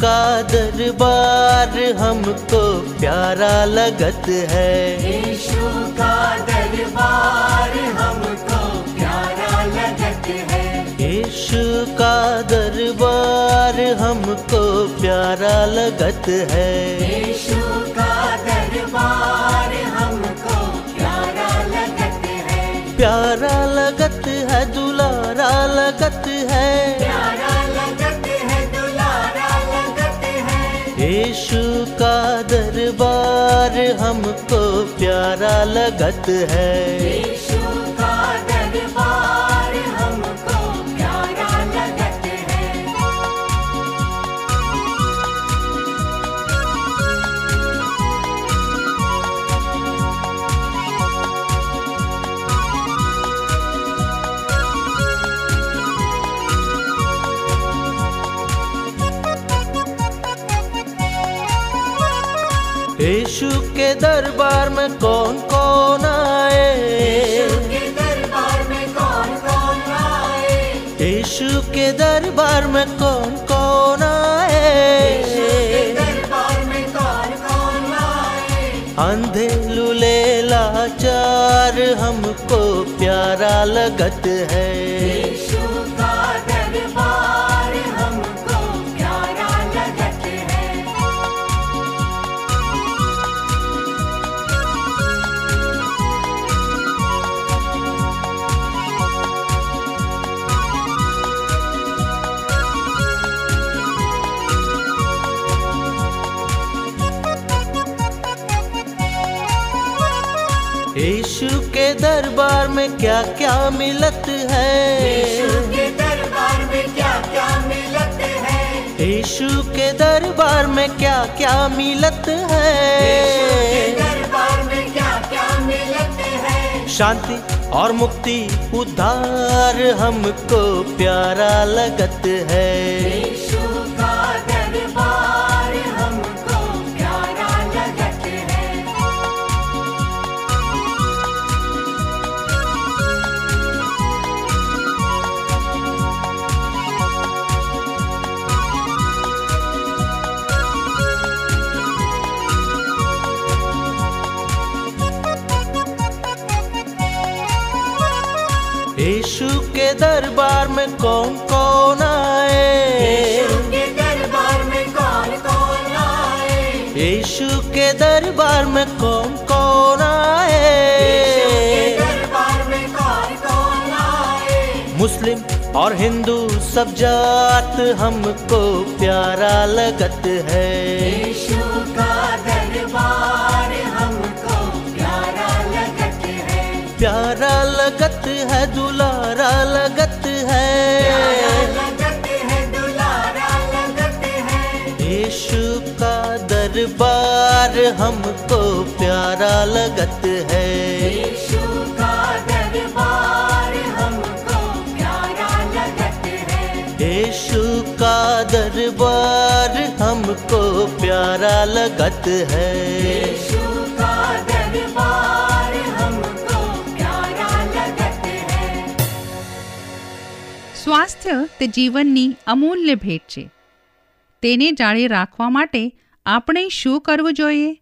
का दरबार हमको प्यारा लगत है। यीशु का दरबार हमको प्यारा लगत है। यीशु का दरबार हमको प्यारा लगत है। यीशु का दरबार हमको प्यारा लगत है। प्यारा लगत है दुलारा लगत है। प्यारा यीशु का दरबार हमको प्यारा लगत है यीशु के दरबार में कौन कौन आए के दरबार में कौन कौन आए? यीशु के दरबार में कौन कौन के आए दरबार में कौन कौन आए? अंधे लुले लाचार हमको प्यारा लगत है। दरबार में क्या क्या मिलत यीशु है के दरबार में क्या क्या मिलत है? यीशु के दरबार में क्या क्या मिलत है? दरबार में क्या क्या मिलत है? शांति और मुक्ति उद्धार हमको प्यारा लगत है। दरबार में कौन कौन आए? के दरबार में कौन कौन आए? यीशु के दरबार में कौन कौन आए? दरबार में कौन कौन आए? मुस्लिम और हिंदू सब जात हमको प्यारा लगत है। यीशु का दरबार हमको प्यारा लगत है। प्यारा लगत है दुलारा लगत है। यीशु का दरबार हमको प्यारा लगत है। का दरबार हमको प्यारा लगत है। સ્વાસ્થ્ય તે જીવનની અમૂલ્ય ભેટ છે. તેને જાળે રાખવા માટે આપણે શું કરવું જોઈએ?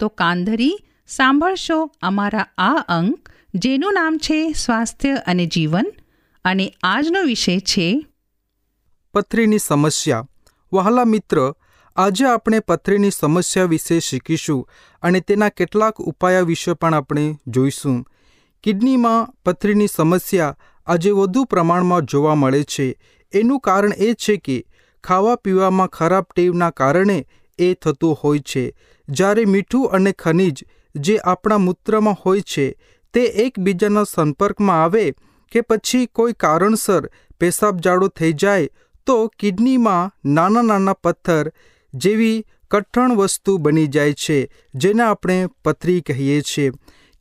તો કાંધરી સાંભળશો અમારા આ અંક, જેનું નામ છે સ્વાસ્થ્ય અને જીવન, અને આજનો વિષય છે પથરીની સમસ્યા. વહાલા મિત્ર, આજે આપણે પથરીની સમસ્યા વિશે શીખીશું અને તેના કેટલાક ઉપાયો વિશે પણ આપણે જોઈશું. કિડનીમાં પથરીની સમસ્યા આજે વધુ પ્રમાણમાં જોવા મળે છે. એનું કારણ એ છે કે ખાવા પીવામાં ખરાબ ટેવના કારણે એ થતું હોય છે. જ્યારે મીઠું અને ખનિજ જે આપણા મૂત્રમાં હોય છે, તે એકબીજાના સંપર્કમાં આવે કે પછી કોઈ કારણસર પેશાબ જાડો થઈ જાય, તો કિડનીમાં નાના નાના પથ્થર જેવી કઠણ વસ્તુ બની જાય છે, જેને આપણે પથરી કહીએ છીએ.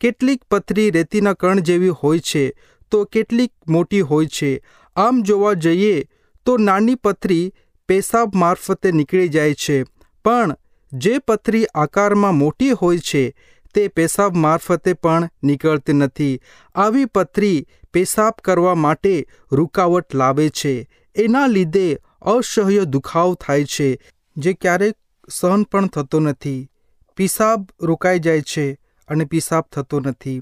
કેટલીક પથરી રેતીના કણ જેવી હોય છે તો કેટલીક મોટી હોય છે. આમ જોવા જઈએ તો નાની પથરી પેશાબ મારફતે નીકળી જાય છે. પણ જે પથરી આકારમાં મોટી હોય છે, તે પેશાબ મારફતે પણ નીકળતી નથી. આવી પથરી પેશાબ કરવા માટે રૂકાવટ લાવે છે. એના લીધે અસહ્ય દુખાવ થાય છે, જે ક્યારેક સહન પણ થતો નથી. પેશાબ રોકાઈ જાય છે અને પેશાબ થતો નથી.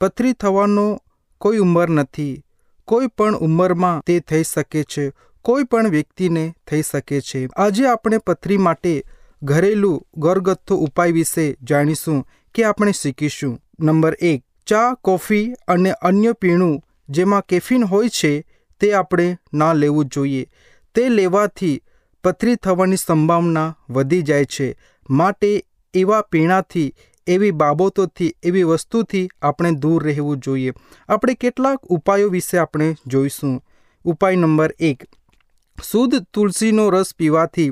પથરી થવાનો કોઈ ઉંમર નથી. કોઈ પણ ઉંમરમાં તે થઈ શકે છે. કોઈ પણ વ્યક્તિને થઈ શકે છે. આજે આપણે પથરી માટે ઘરેલું ઘરગથ્થુ ઉપાય વિશે જાણીશું કે આપણે શીખીશું. નંબર એક, ચા, કોફી અને અન્ય પીણું જેમાં કેફીન હોય છે તે આપણે ના લેવું જોઈએ. તે લેવાથી પથરી થવાની સંભાવના વધી જાય છે. માટે એવા પીણાથી એવી બાબતોથી, એવી વસ્તુથી આપણે દૂર રહેવું જોઈએ. આપણે કેટલાક ઉપાયો વિશે આપણે જોઈશું. ઉપાય નંબર એક. શુદ્ધ તુલસીનો રસ પીવાથી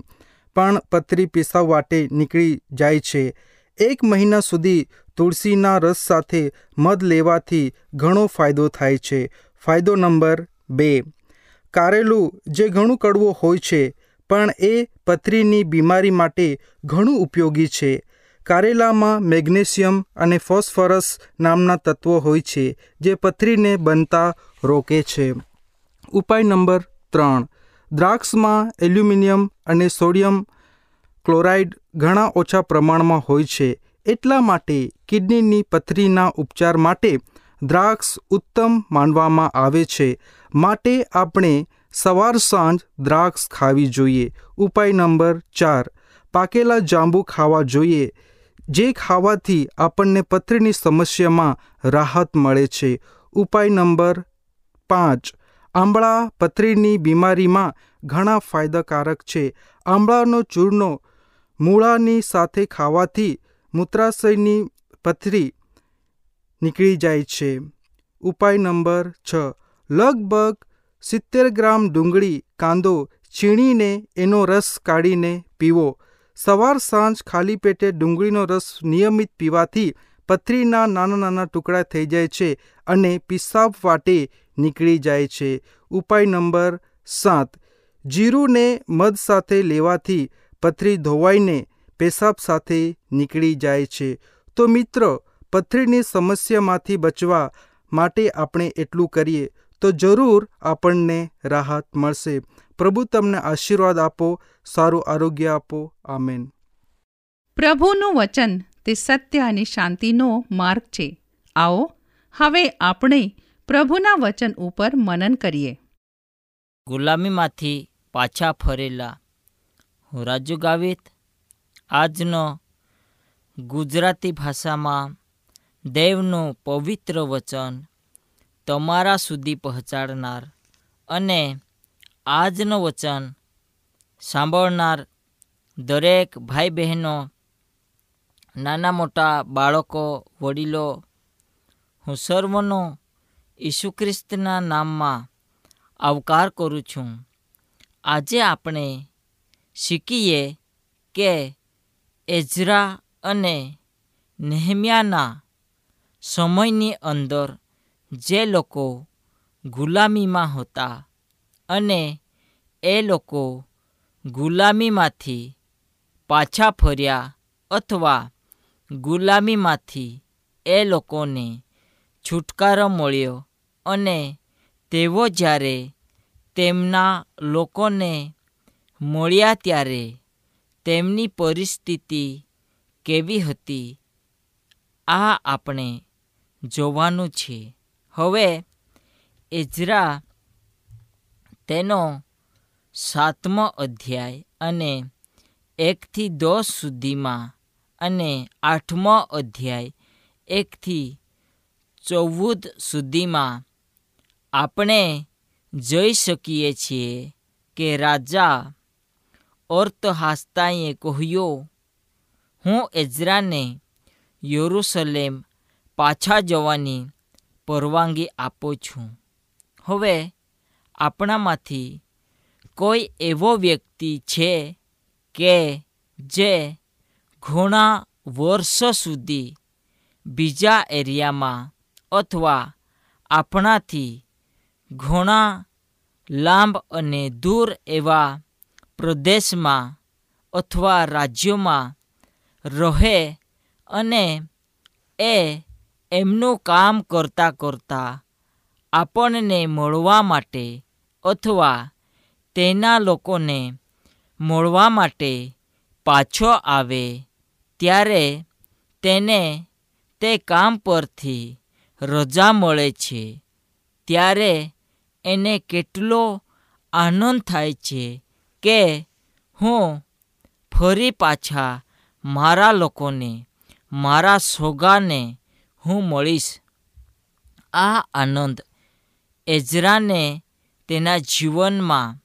પણ પથરી પેશાબ માટે નીકળી જાય છે. એક મહિના સુધી તુલસીના રસ સાથે મધ લેવાથી ઘણો ફાયદો થાય છે. ફાયદો નંબર બે. કારેલું જે ઘણું કડવું હોય છે, પણ એ પથરીની બીમારી માટે ઘણું ઉપયોગી છે. કારેલામાં મેગ્નેશિયમ અને ફોસ્ફરસ નામના તત્વો હોય છે, જે પથરીને બનતા રોકે છે. ઉપાય નંબર ત્રણ. દ્રાક્ષમાં એલ્યુમિનિયમ અને સોડિયમ ક્લોરાઇડ ઘણા ઓછા પ્રમાણમાં હોય છે, એટલા માટે કિડનીની પથરીના ઉપચાર માટે દ્રાક્ષ ઉત્તમ માનવામાં આવે છે. માટે આપણે સવાર સાંજ દ્રાક્ષ ખાવી જોઈએ. ઉપાય નંબર ચાર. પાકેલા જાંબુ ખાવા જોઈએ. જે ખાવાથી આપણને પથરીની સમસ્યામાં રાહત મળે છે. ઉપાય નંબર પાંચ. આંબળા પથરીની બીમારીમાં ઘણા ફાયદાકારક છે. આંબળાનો ચૂર્ણો મૂળાની સાથે ખાવાથી મૂત્રાશયની પથરી નીકળી જાય છે. ઉપાય નંબર છ. લગભગ સિત્તેર ગ્રામ ડુંગળી કાંદો છીણીને એનો રસ કાઢીને પીવો. સવાર સાંજ ખાલી પેટે ડુંગળીનો રસ નિયમિત પીવાથી પથરીના નાના નાના ટુકડા થઈ જાય છે અને પિશાબ વાટે નીકળી જાય છે. ઉપાય નંબર સાત. જીરુંને મધ સાથે લેવાથી પથરી ધોવાઈને પેશાબ સાથે નીકળી જાય છે. તો મિત્રો, પથરીની સમસ્યામાંથી બચવા માટે આપણે એટલું કરીએ. તો જરૂર આપણને રાહત મળશે. પ્રભુ તમને આશીર્વાદ આપો સારું આરોગ્ય આપો. આમેન. પ્રભુનું વચન તે સત્ય અને શાંતિનો માર્ગ છે. આવો હવે આપણે પ્રભુના વચન ઉપર મનન કરીએ. ગુલામીમાંથી પાછા ફરેલા હું રાજુ ગાવિત આજનો ગુજરાતી ભાષામાં દેવનું પવિત્ર વચન તમારા સુધી પહોંચાડનાર અને આજનું વચન સાંભળનાર દરેક ભાઈ બહેનો નાના મોટા બાળકો, વડીલો, હું સર્વનો ઈસુ ખ્રિસ્તના નામમાં આવકાર કરું છું. આજે આપણે શીખીએ કે એઝરા અને નેહમ્યાના સમયની અંદર જે લોકો ગુલામીમાં હતા અને એ લોકો ગુલામીમાંથી પાછા ફર્યા અથવા ગુલામીમાંથી એ લોકોને છુટકારો મળ્યો અને તેઓ જ્યારે તેમના લોકોને મળ્યા ત્યારે તેમની પરિસ્થિતિ કેવી હતી, આ આપણે જોવાનું છે. હવે એઝરા તેનો સાતમો અધ્યાય અને એકથી દસ સુધીમાં અને આઠમો અધ્યાય એકથી ચૌદ સુધીમાં આપણે જોઈ શકીએ છીએ કે રાજા ઓર્તહાસ્તાએ કહ્યું, હું એઝરાને યરુસલેમ પાછા જવાની પરવાનગી આપું છું. હવે આપણામાંથી કોઈ એવો વ્યક્તિ છે કે જે ઘણા વર્ષો સુધી બીજા એરિયામાં અથવા આપણાથી ઘણા લાંબ અને દૂર એવા પ્રદેશમાં અથવા રાજ્યોમાં રહે અને એ એમનું કામ કરતાં કરતાં આપણને મળવા માટે અથવા તેના લોકોને મળવા માટે પાછો આવે ત્યારે તેને તે કામ પરથી રજા મળે છે. ત્યારે એને કેટલો આનંદ થાય છે કે હું ફરી પાછા મારા લોકોને, મારા સોગાને હું મળીશ. આ આનંદ એઝરાને તેના જીવનમાં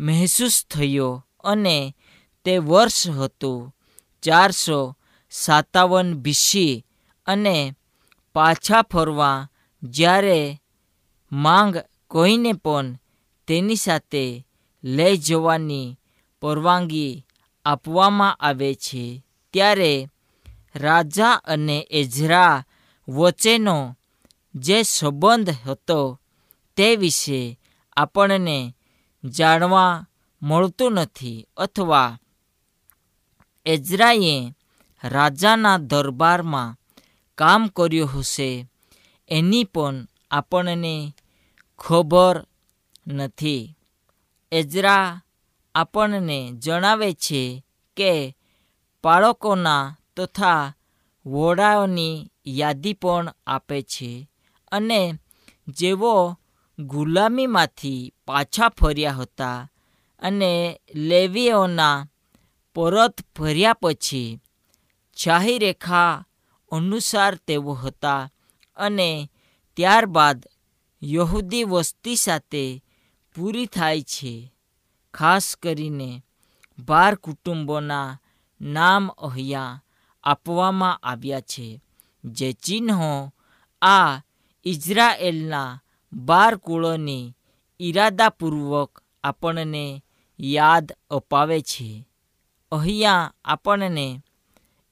મહેસૂસ થયો અને તે વર્ષ હતું ચારસો સાતાવન બીસી અને પાછા ફરવા જ્યારે માંગ કોઈને પણ તેની સાથે લઈ જવાની પરવાનગી આપવામાં આવે છે. ત્યારે રાજા અને એઝરા વચ્ચેનો જે સંબંધ હતો તે વિશે આપણને જાણવા મળતું નથી અથવા એઝરાએ રાજાના દરબારમાં કામ કર્યું હશે એની પણ આપણને ખબર નથી. એઝરા આપણને જણાવે છે કે બાળકોના તથા વોડાઓની યાદી પણ આપે છે અને જેઓ ગુલામીમાંથી પાછા ફર્યા હતા અને લેવીઓના પરત ફર્યા પછી શાહી રેખા અનુસાર તેઓ હતા અને ત્યારબાદ યહૂદી વસ્તી સાથે પૂરી થાય છે, ખાસ કરીને બાર કુટુંબોના નામ અહીંયા આપવામાં આવ્યા છે, જે ચિહ્નો આ ઇઝરાયેલના બાર કુળોની ઈરાદાપૂર્વક આપણને યાદ અપાવે છે. અહીંયા આપણને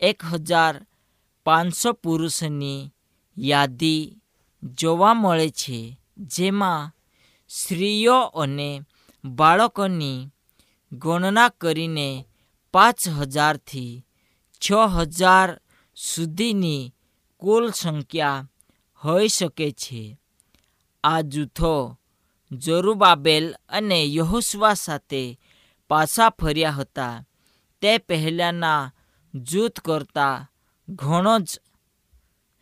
એક હજાર પાંચસો પુરુષની યાદી જોવા મળે છે, જેમાં સ્ત્રીઓ અને બાળકોની ગણના કરીને પાંચ હજારથી છ હજાર સુધીની કુલ સંખ્યા હોઈ શકે છે. આ જૂથો જરૂબાબેલ અને યહોસવા સાથે પાછા ફર્યા હતા. તે પહેલાંના જૂથ કરતાં ઘણો જ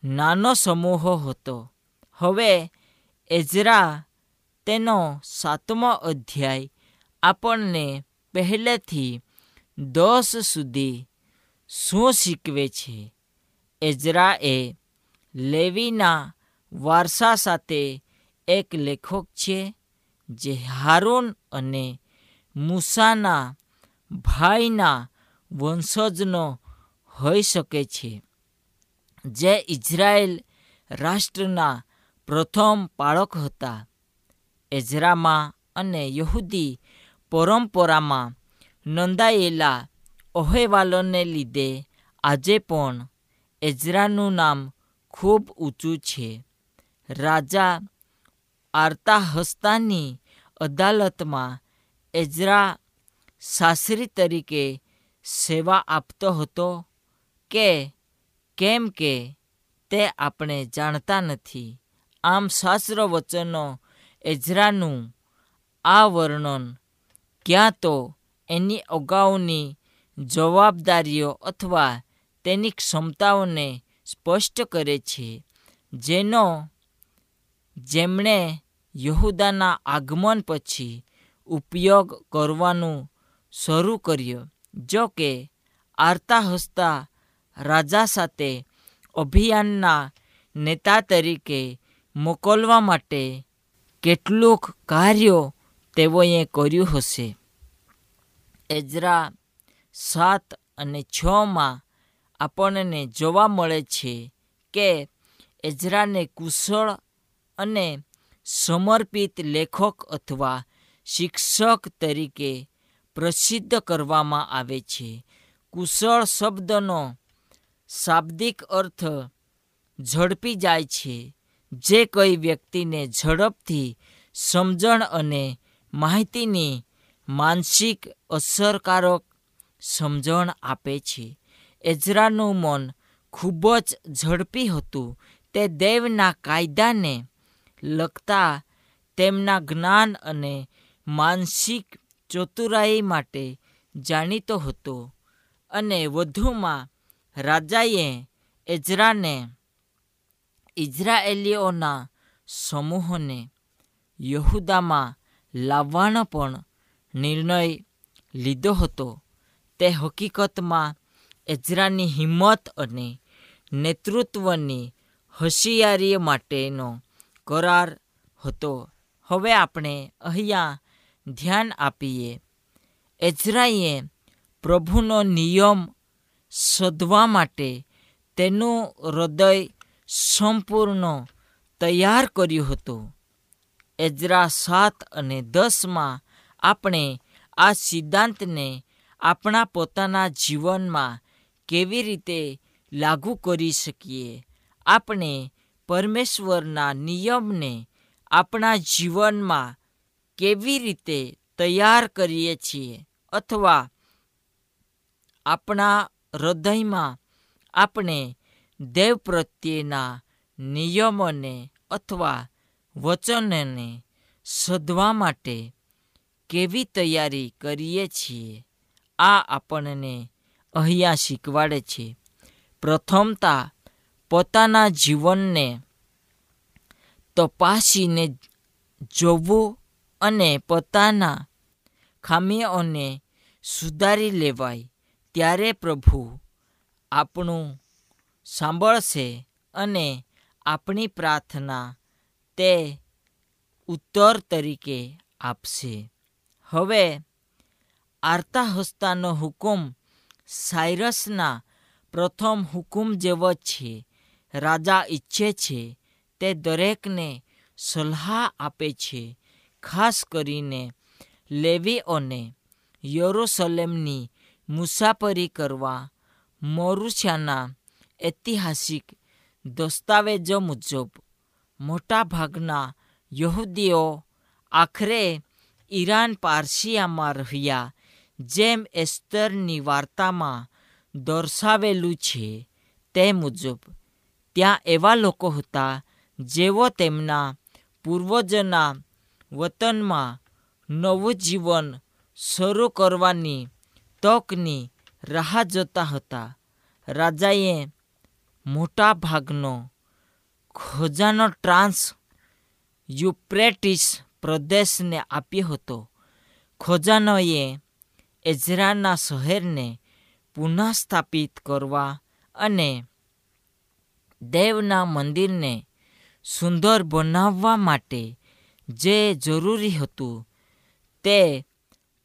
નાનો સમૂહ હતો. હવે એઝરા તેનો સાતમો અધ્યાય આપણને પહેલેથી દસ સુધી શું શીખવે છે? એઝરાએ લેવીના વારસા સાથે એક લેખક છે જે હારૂન અને મૂસાના ભાઈના વંશજનો હોઈ શકે છે, જે ઇઝરાયેલ રાષ્ટ્રના પ્રથમ પાળક હતા. એઝરામાં અને યહૂદી પરંપરામાં નોંધાયેલા અહેવાલોને લીધે આજે પણ એઝરાનું નામ ખૂબ ઊંચું છે. રાજા આર્તાહસ્તાની અદાલતમાં એઝરા શાસ્ત્રી તરીકે સેવા આપતો હતો કે કેમ કે તે આપણે જાણતા નથી. આમ શાસ્ત્ર વચનો એઝરાનું આ વર્ણન ક્યાં તો એની અગાઉની જવાબદારીઓ અથવા તેની ક્ષમતાઓને સ્પષ્ટ કરે છે, જેનો જેમણે યહૂદાના આગમન પછી ઉપયોગ કરવાનું શરૂ કર્યો. જો કે આરતા હસતા રાજા સાથે અભિયાનના નેતા તરીકે મોકલવા માટે કેટલુંક કાર્યો તેઓએ કર્યું હશે. એજરા સાત અને છમાં આપણને જોવા મળે છે કે એજરાને કુશળ અને સમર્પિત લેખક અથવા શિક્ષક તરીકે પ્રસિદ્ધ કરવામાં આવે છે. કુશળ શબ્દનો શાબ્દિક અર્થ ઝડપી જાય છે, જે કોઈ વ્યક્તિને ઝડપથી સમજણ અને માહિતીની માનસિક અસરકારક સમજણ આપે છે. એઝરાનું મન ખૂબ જ ઝડપી હતું. તે દેવના કાયદાને લગતા તેમના જ્ઞાન અને માનસિક ચતુરાઈ માટે જાણીતો હતો અને વધુમાં રાજાએ એઝરાને ઇઝરાયેલીઓના સમૂહને યહુદામાં લાવવાનો પણ નિર્ણય લીધો હતો. તે હકીકતમાં એઝરાની હિંમત અને નેતૃત્વની હોશિયારી માટેનો કરાર હતો. હવે આપણે અહીંયા ધ્યાન આપીએ. એઝરાએ પ્રભુનો નિયમ શોધવા માટે તેનું હૃદય સંપૂર્ણ તૈયાર કર્યું હતું. એજરા સાત અને દસમાં આપણે આ સિદ્ધાંતને આપણા પોતાના જીવનમાં કેવી રીતે લાગુ કરી શકીએ? આપણે પરમેશ્વરના નિયમને આપણા જીવનમાં કેવી રીતે તૈયાર કરીએ છીએ? અથવા આપણા હૃદયમાં આપણે દેવ પ્રત્યેના નિયમોને અથવા વચનને શોધવા માટે કેવી તૈયારી કરીએ છીએ? આ આપણને અહીંયા શીખવાડે છે. પ્રથમતા, પોતાના જીવનને તપાસીને જોવું અને પોતાના ખામીઓને સુધારી લેવાય. ત્યારે પ્રભુ આપણું સાંભળશે અને આપણી પ્રાર્થના તે ઉત્તર તરીકે આપશે. હવે આરતા હસ્તાનો હુકુમ સાયરસના પ્રથમ હુકુમ જેવો છે. રાજા ઈચ્છે છે તે દરેકને સલાહ આપે છે, ખાસ કરીને લેવીઓને યરોસલેમની મુસાફરી કરવા મોરુશાના ઐતિહાસિક દસ્તાવેજો મુજબ મોટાભાગના યહૂદીઓ આખરે ઈરાન પાર્શિયામાં રહ્યા જેમ એસ્તરની વાર્તામાં દર્શાવેલું છે તે મુજબ, ત્યાં એવા લોકો હતા, જેઓ તેમના પૂર્વજોના વતનમાં નવું જીવન શરૂ કરવાની તકની રાહ જોતા હતા. રાજાએ મોટા ભાગનો ખોજાનો ટ્રાન્સ યુપ્રેટિસ પ્રદેશને આપ્યો હતો. ખોજાનોએ એઝરાના શહેરને પુનઃસ્થાપિત કરવા અને દેવના મંદિરને સુંદર બનાવવા માટે જે જરૂરી હતું તે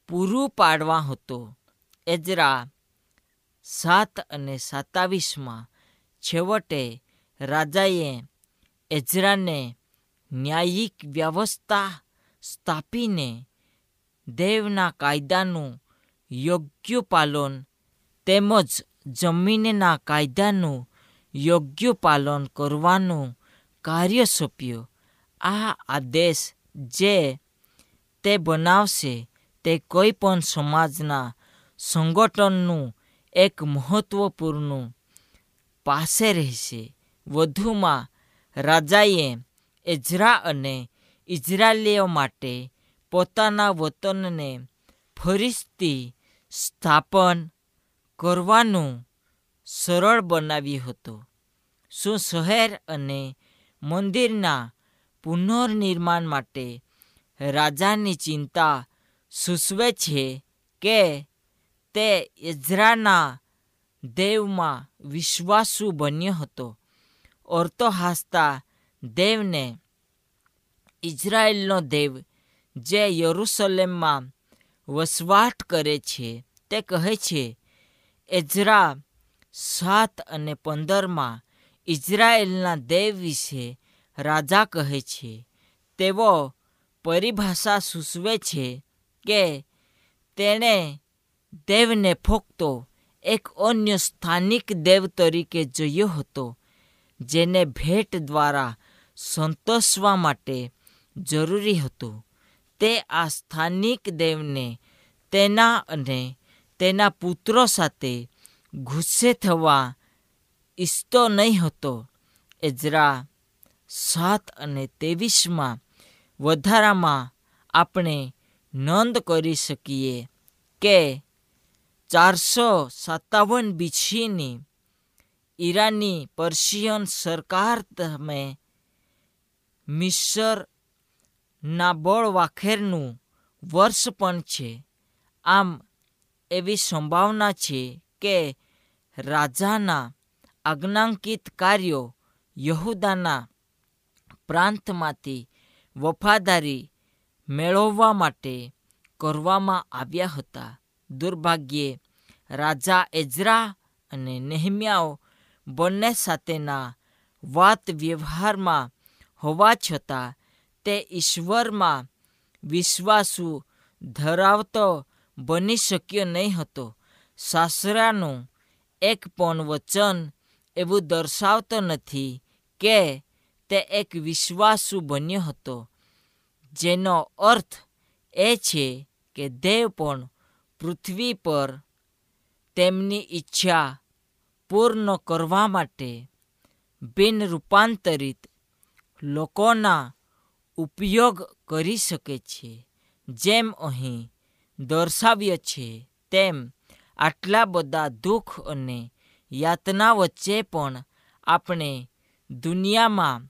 પૂરું પાડવા હતો. એજરા સાત અને સત્તાવીસમાં છેવટે રાજાએ એજરાને ન્યાયિક વ્યવસ્થા સ્થાપીને દેવના કાયદાનું યોગ્ય પાલન તેમજ જમીનના કાયદાનું યોગ્ય પાલન કરવાનું કાર્ય સોંપ્યું આ આદેશ જે તે બનાવશે તે કોઈ પણ સમાજના સંગઠનનું એક મહત્વપૂર્ણ પાસે રહેશે. વધુમાં, રાજાએ એઝરા અને ઇઝરાયલીઓ માટે પોતાના વતનને ફરીથી સ્થાપન કરવાનું સરળ બનાવ્યું હતું. શું શહેર અને મંદિરના પુનર્નિર્માણ માટે રાજાની ચિંતા સૂચવે છે કે તે ઇઝરાના દેવમાં વિશ્વાસુ બન્યો હતો. ઓરતો દેવને ઇઝરાયેલનો દેવ જે યરૂશલેમમાં વસવાટ કરે છે. તે કહે છે, એઝરા સાત અને પંદરમાં ઇઝરાયેલના દેવ વિશે રાજા કહે છે. તેઓ પરિભાષા સૂચવે છે કે તેણે દેવને ફોકતો એક અન્ય સ્થાનિક દેવ તરીકે જોયો હતો, જેને ભેટ દ્વારા સંતોષવા માટે જરૂરી હતું. તે આ સ્થાનિક દેવને તેના અને તેના પુત્રો સાથે ગુસ્સે થવા ઈચ્છતો નહીં હતો. એજરા સાત અને ત્રેવીસમાં વધારામાં આપણે નોંધ કરી શકીએ કે ચારસો સત્તાવન બીસીની ઈરાની પર્શિયન સરકાર તમે મિસરના બળવાખેરનું વર્ષ પણ છે. આમ એવી સંભાવના છે કે રાજાના આજ્ઞાંકિત કાર્યો યહુદાના પ્રાંતમાંથી વફાદારી મેળવવા માટે કરવામાં આવ્યા હતા. દુર્ભાગ્યે રાજા એજરા અને નેહમ્યાઓ બંને સાથેના વાત વ્યવહારમાં હોવા છતાં તે ઈશ્વરમાં વિશ્વાસુ ધરાવતો બની શક્યો નહીં હતો. સાસરાનું એક પણ વચન એવું દર્શાવતો નથી કે તે એક વિશ્વાસુ બન્યો હતો. જેનો અર્થ એ છે કે દેવ પણ પૃથ્વી પર તેમની ઈચ્છા પૂર્ણ કરવા માટે બિન રૂપાંતરિત લોકોના ઉપયોગ કરી શકે છે. જેમ અહીં દર્શાવ્ય છે, તેમ આટલા બધા દુઃખ અને યાતના વચ્ચે પણ આપણે દુનિયામાં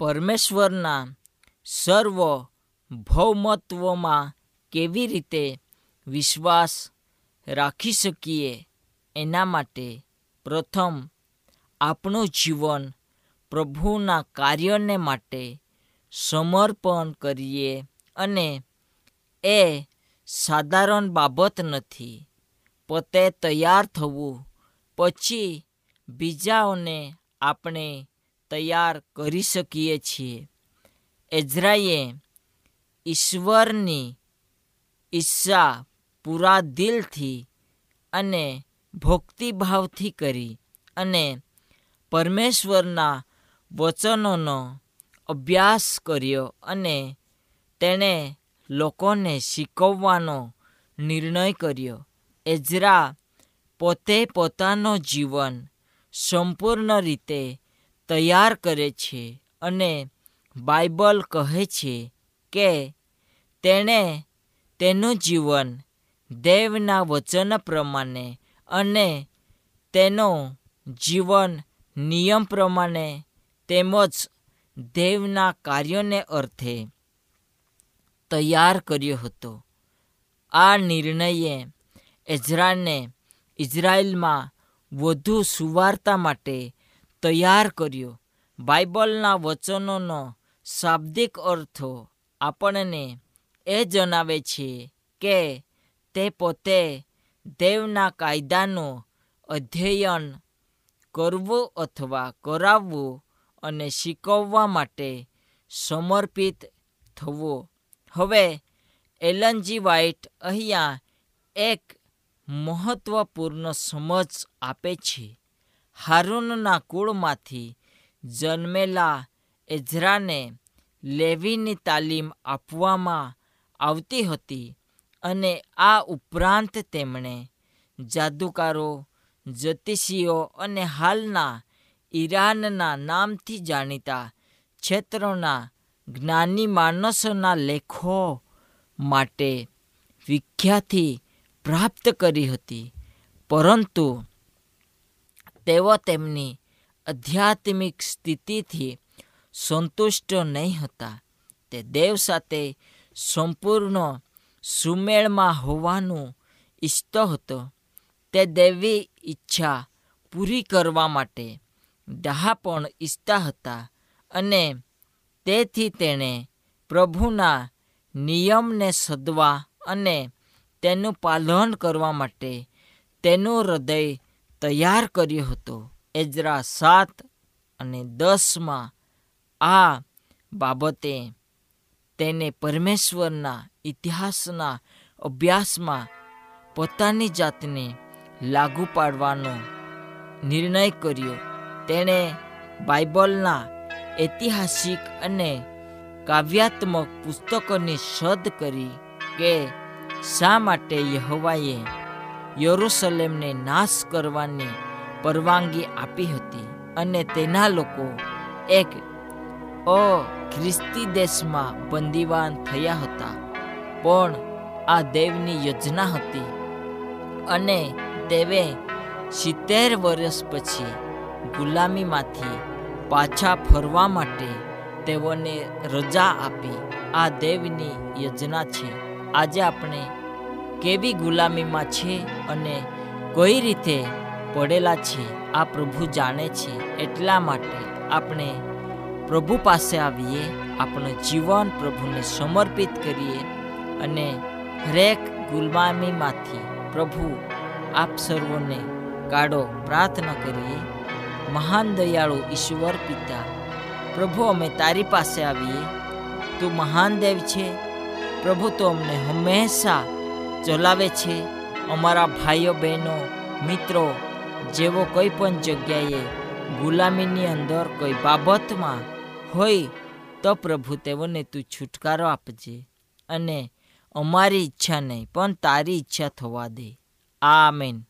પરમેશ્વરના સર્વ ભૌમત્વમાં કેવી રીતે વિશ્વાસ રાખી શકીએ એના માટે પ્રથમ આપણું જીવન પ્રભુના કાર્યને માટે સમર્પણ કરીએ અને એ સાધારણ બાબત નથી. પોતે તૈયાર થવું, પછી બીજાઓને આપણે તૈયાર કરી શકીએ છીએ. એઝરાએ ઈશ્વરની ઈચ્છા પૂરા દિલથી અને ભક્તિભાવથી કરી અને પરમેશ્વરના વચનોનો અભ્યાસ કર્યો અને તેણે લોકોને શીખવવાનો નિર્ણય કર્યો. એઝરા પોતે પોતાનો જીવન સંપૂર્ણ રીતે તૈયાર કરે છે અને બાઇબલ કહે છે કે તેણે તેનું જીવન દેવના વચન પ્રમાણે અને તેનો જીવન નિયમ પ્રમાણે તેમજ દેવના કાર્યોને અર્થે તૈયાર કર્યો હતો. આ નિર્ણયે એઝરાને ઇઝરાયલમાં વધુ સુવાર્તા માટે તૈયાર કર્યો. બાઇબલના વચનોનો શાબ્દિક અર્થો આપણને એ જણાવે છે કે તે પોતે દેવના કાયદાનું અધ્યયન કરવું અથવા કરાવવું અને શીખવવા માટે સમર્પિત થવું. હવે એલનજી વાઇટ અહીંયા એક મહત્વપૂર્ણ સમજ આપે છે. હારૂનના કુળમાંથી જન્મેલા એઝરાને લેવીની તાલીમ આપવામાં આવતી હતી અને આ ઉપરાંત તેમણે જાદુકારો, જ્યોતિષીઓ અને હાલના ઈરાનના નામથી જાણીતા ક્ષેત્રોના જ્ઞાની માણસોના લેખો માટે વિખ્યાતિ પ્રાપ્ત કરી હતી. પરંતુ તેઓ તેમની આધ્યાત્મિક સ્થિતિથી સંતુષ્ટ નહીં હતા. તે દેવ સાથે સંપૂર્ણ સુમેળમાં હોવાનું ઈચ્છતો હતો. તે દેવી ઈચ્છા પૂરી કરવા માટે ડહાપણ ઈચ્છતા હતા અને તેથી તેણે પ્રભુના નિયમને સદવા અને તેનું પાલન કરવા માટે તેનું હૃદય તૈયાર કર્યો હતો. એજરા સાત અને દસમાં આ બાબતે તેને પરમેશ્વરના ઇતિહાસના અભ્યાસમાં પોતાની જાતને લાગુ પાડવાનો નિર્ણય કર્યો. તેણે બાઇબલના ઐતિહાસિક અને કાવ્યાત્મક પુસ્તકોની શોધ કરી કે શા માટે યહવાએ યરુસલેમને નાશ કરવાની પરવાનગી આપી હતી અને તેના લોકો એક અ ખ્રિસ્તી દેશમાં બંદીવાન થયા હતા. પણ આ દેવની યોજના હતી અને દેવે સિત્તેર વર્ષ પછી ગુલામીમાંથી પાછા ફરવા માટે તેઓને રજા આપી આ દેવની યોજના છે. આજે આપણે કેવી ગુલામીમાં છે અને કઈ રીતે પડેલા છે આ પ્રભુ જાણે છે એટલા માટે આપણે પ્રભુ પાસે આવીએ, આપણું જીવન પ્રભુને સમર્પિત કરીએ અને હરેક ગુલામીમાંથી પ્રભુ આપ સર્વોને કાઢો પ્રાર્થના કરીએ. મહાન દયાળુ ઈશ્વર પિતા. પ્રભુ, અમે તારી પાસે આવીએ. તું મહાન દેવ છે. પ્રભુ, તો અમને હંમેશા ચલાવે છે. અમારા ભાઈઓ, બહેનો, મિત્રો, જેવો કોઈ પણ જગ્યાએ ગુલામીની અંદર કોઈ બાબતમાં હોય, તો પ્રભુ, તેઓને તું છુટકારો આપજે અને અમારી ઈચ્છા નહીં, પણ તારી ઈચ્છા થવા દે. આ यीशु